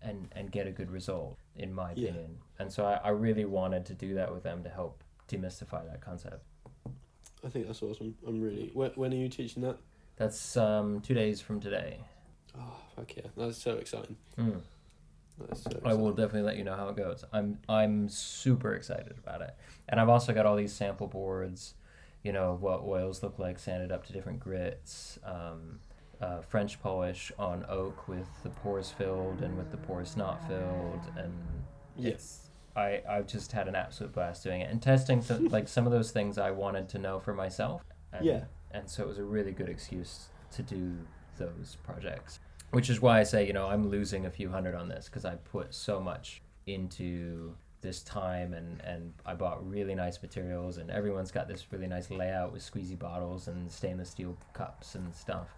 and, and get a good result, in my Yeah. opinion. And so I, I really wanted to do that with them to help demystify that concept. I think that's awesome. I'm really when when are you teaching that? That's um, two days from today. Oh fuck yeah. That's so exciting. Mm. So I will definitely let you know how it goes. I'm I'm super excited about it, and I've also got all these sample boards, you know what oils look like sanded up to different grits, um, uh, French polish on oak with the pores filled and with the pores not filled, and Yes. I I've just had an absolute blast doing it and testing some, like some of those things I wanted to know for myself. And, Yeah. and so it was a really good excuse to do those projects which is why I say, you know, I'm losing a few hundred on this because I put so much into this time and, and I bought really nice materials and everyone's got this really nice layout with squeezy bottles and stainless steel cups and stuff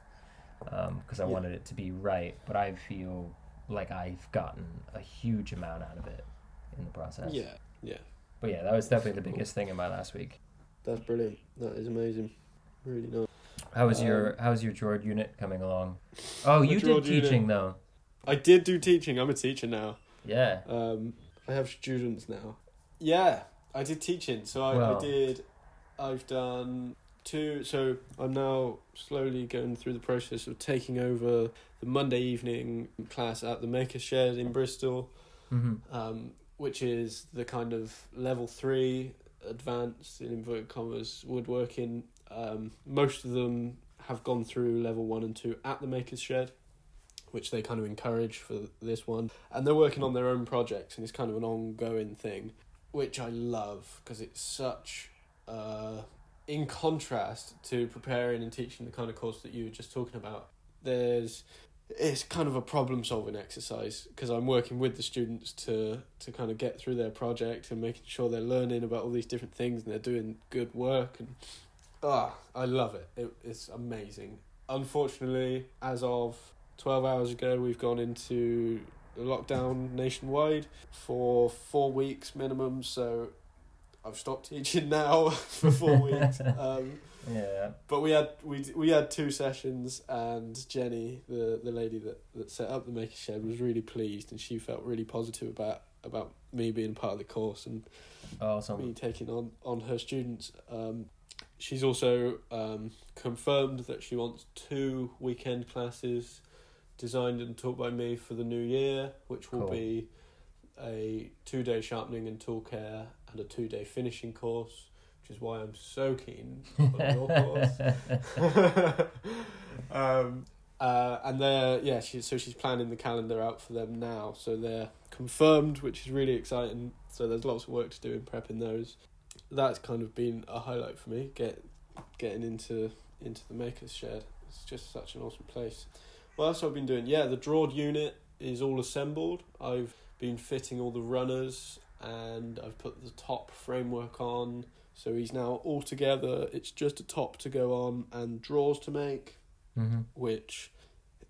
because I Yeah. wanted it to be right. But I feel like I've gotten a huge amount out of it in the process. Yeah, yeah. But yeah, that was definitely the biggest thing in my last week. That's brilliant. That is amazing. Really nice. How was Um, your How's your drawer unit coming along? Oh, you did Jord unit- teaching though. I did do teaching. I'm a teacher now. Yeah. Um, I have students now. Yeah, I did teaching. So I, Wow. I did. I've done two. So I'm now slowly going through the process of taking over the Monday evening class at the Maker Shed in Bristol, hmm um, which is the kind of level three advanced in inverted commas woodworking. Um, most of them have gone through level one and two at the Maker's Shed, which they kind of encourage for this one. And they're working on their own projects, and it's kind of an ongoing thing, which I love because it's such. Uh, in contrast to preparing and teaching the kind of course that you were just talking about, there's it's kind of a problem solving exercise because I'm working with the students to to kind of get through their project and making sure they're learning about all these different things and they're doing good work and ah I love it. it it's amazing. Unfortunately, as of 12 hours ago, we've gone into a lockdown nationwide for 4 weeks minimum, so I've stopped teaching now for 4 weeks. Um Yeah. but we had we we had two sessions, and Jenny, the the lady that, that set up the Maker Shed, was really pleased, and she felt really positive about about me being part of the course and Awesome. me taking on on her students. Um, she's also um, confirmed that she wants two weekend classes designed and taught by me for the new year, which will Cool. be a two day sharpening and tool care and a two day finishing course, which is why I'm so keen on your course. um, uh, and they're yeah, she so she's planning the calendar out for them now, so they're confirmed, which is really exciting. So there's lots of work to do in prepping those. That's kind of been a highlight for me. Get getting into into the makers shed. It's just such an awesome place. What else have been doing? Yeah, the drawed unit is all assembled. I've been fitting all the runners and I've put the top framework on. So he's now all together. It's just a top to go on and drawers to make hmm which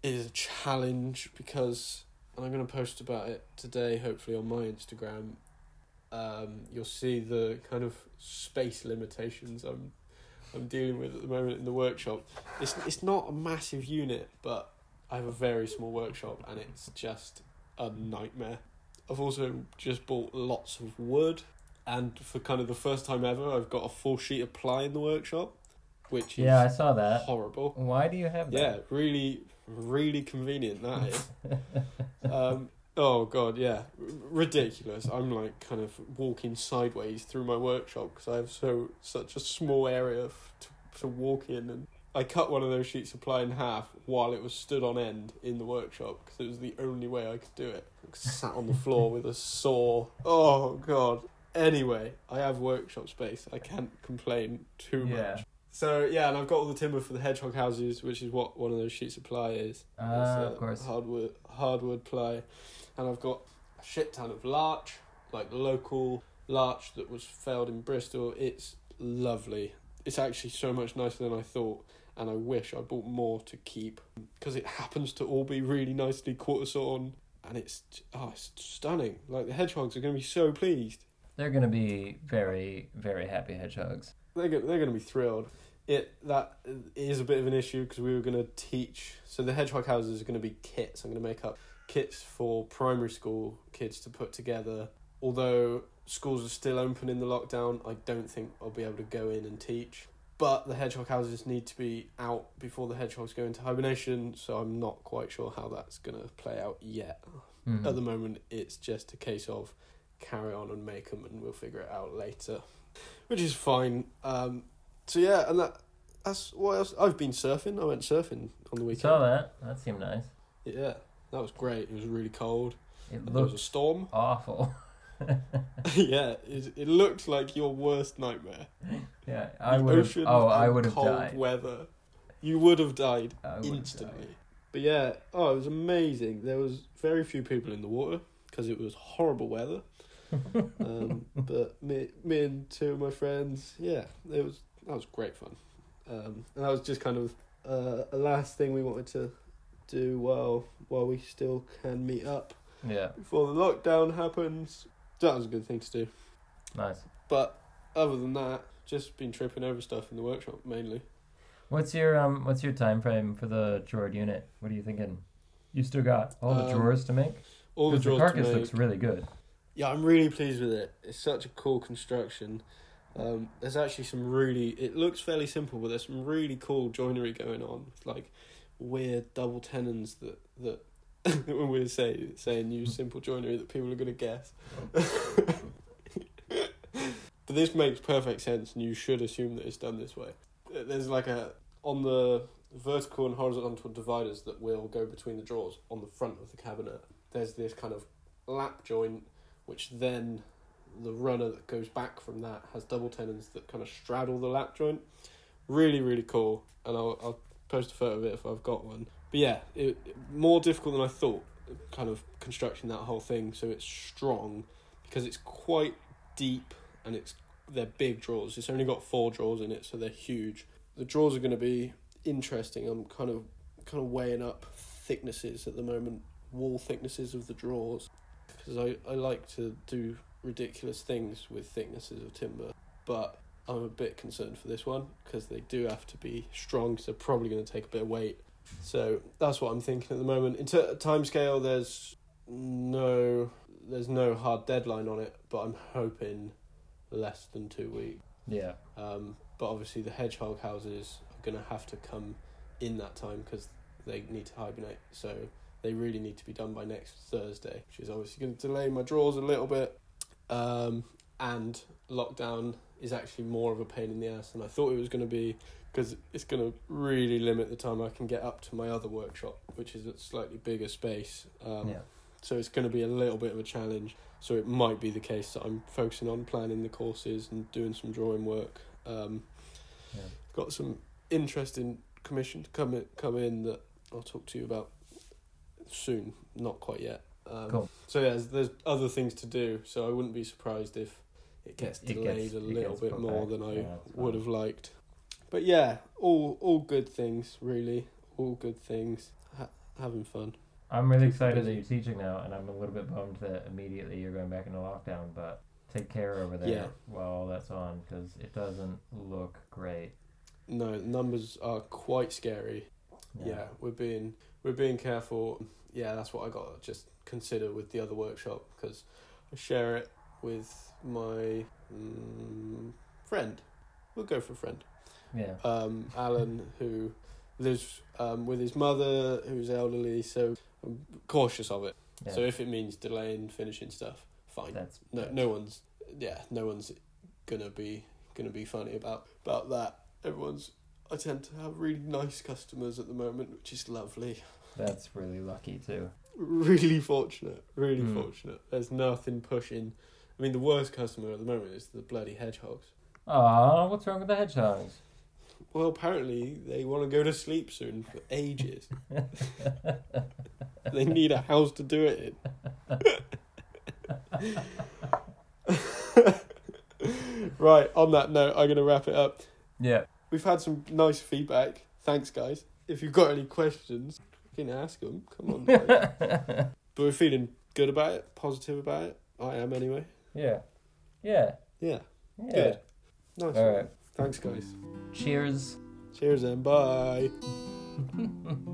is a challenge because and I'm going to post about it today, hopefully on my Instagram. Um, you'll see the kind of space limitations I'm I'm dealing with at the moment in the workshop. It's it's not a massive unit, but I have a very small workshop, and it's just a nightmare. I've also just bought lots of wood, and for kind of the first time ever, I've got a full sheet of ply in the workshop, which is Yeah, I saw that. horrible. Why do you have that? Yeah, really, really convenient that is. um, oh god, yeah, R- ridiculous. I'm like kind of walking sideways through my workshop because I have so such a small area f- to, to walk in, and I cut one of those sheets of ply in half while it was stood on end in the workshop because it was the only way I could do it. I Sat on the floor with a saw. Oh god. Anyway, I have workshop space. I can't complain too Yeah. much. So yeah, and I've got all the timber for the hedgehog houses, which is what one of those sheets of ply is. Uh, of course. Hardwood, hardwood ply, and I've got a shit ton of larch, like local larch that was felled in Bristol. It's lovely. It's actually so much nicer than I thought, and I wish I bought more to keep because it happens to all be really nicely quarter sawn, and it's oh, it's stunning. Like the hedgehogs are going to be so pleased. They're gonna be very, very happy hedgehogs. They're go- they're going to be thrilled. It that is a bit of an issue because we were going to teach. So the hedgehog houses are going to be kits. I'm going to make up kits for primary school kids to put together. Although schools are still open in the lockdown, I don't think I'll be able to go in and teach. But the hedgehog houses need to be out before the hedgehogs go into hibernation, so I'm not quite sure how that's going to play out yet. Mhm. At the moment, it's just a case of carry on and make them, and we'll figure it out later, which is fine. Um, so yeah, and that that's what else. I've been surfing. I went surfing on the weekend. Saw that. That seemed nice. Yeah, that was great. It was really cold. It There was a storm. awful. yeah, it, it looked like your worst nightmare. yeah, I would have. Oh, I would have died. Weather. You would have died I would have instantly. died. But yeah, oh, it was amazing. There was very few people in the water because it was horrible weather. um, but me, me and two of my friends, yeah, it was that was great fun. Um, and that was just kind of uh, a last thing we wanted to do while while we still can meet up Yeah, before the lockdown happens. That was a good thing to do. nice. But other than that, just been tripping over stuff in the workshop mainly. What's your um? What's your time frame for the drawer unit? What are you thinking? You still got all the Um, drawers to make? All the drawers The carcass looks really good. Yeah, I'm really pleased with it. It's such a cool construction. Um, there's actually some really. It looks fairly simple, but there's some really cool joinery going on, like weird double tenons that that when we say saying use simple joinery that people are gonna guess. but this makes perfect sense, and you should assume that it's done this way. Uh, There's like a on the vertical and horizontal dividers that will go between the drawers on the front of the cabinet. There's this kind of lap joint which then the runner that goes back from that has double tenons that kind of straddle the lap joint. Really, really cool. And I'll, I'll post a photo of it if I've got one. But yeah, it, more difficult than I thought, kind of constructing that whole thing so it's strong because it's quite deep and it's they're big drawers. It's only got four drawers in it, so they're huge. The drawers are going to be interesting. I'm kind of kind of weighing up thicknesses at the moment, wall thicknesses of the drawers because I, I like to do ridiculous things with thicknesses of timber, but I'm a bit concerned for this one because they do have to be strong, so probably going to take a bit of weight. So that's what I'm thinking at the moment. In ter- time scale, there's no there's no hard deadline on it, but I'm hoping less than two weeks. Yeah. Um, but obviously, the hedgehog houses are going to have to come in that time because they need to hibernate. So they really need to be done by next Thursday, which is obviously going to delay my draws a little bit. Um, and lockdown is actually more of a pain in the ass than I thought it was going to be because it's going to really limit the time I can get up to my other workshop, which is a slightly bigger space. Um, yeah. so it's going to be a little bit of a challenge. So it might be the case that I'm focusing on planning the courses and doing some drawing work. Um, Yeah. Got some interesting commission to come in, come in that I'll talk to you about soon. Not quite yet. Um, Cool. So yeah, there's, there's other things to do. So I wouldn't be surprised if it gets It delayed gets- a little bit more back. than I Yeah, would have liked. But yeah, all all good things really. All good things. Ha- having fun. I'm really Keep excited that you're teaching now, and I'm a little bit bummed that immediately you're going back into lockdown. But take care over there Yeah. while all that's on, because it doesn't look great. No, numbers are quite scary. Yeah. we're being we're being careful. Yeah, that's what I got to just consider with the other workshop because I share it with my mm, friend. We'll go for a friend. Yeah. Um, Alan, who lives um, with his mother, who's elderly, so I'm cautious of it. yeah. So if it means delaying finishing stuff, fine. that's No, that's- no one's yeah, no one's gonna be gonna be funny about about that. Everyone's. I tend to have really nice customers at the moment, which is lovely. That's really lucky too. Really fortunate. Really Hmm. fortunate. There's nothing pushing. I mean, the worst customer at the moment is the bloody hedgehogs. Aw, what's wrong with the hedgehogs? Well, apparently they want to go to sleep soon for ages. they need a house to do it in. right, on that note, I'm going to wrap it up. Yeah. We've had some nice feedback. Thanks, guys. If you've got any questions, you can ask them. Come on. but we're feeling good about it, positive about it. I am anyway. yeah. Yeah. Yeah, Yeah. good. Nice. All one. right. Thanks, guys. Cheers. Cheers and bye.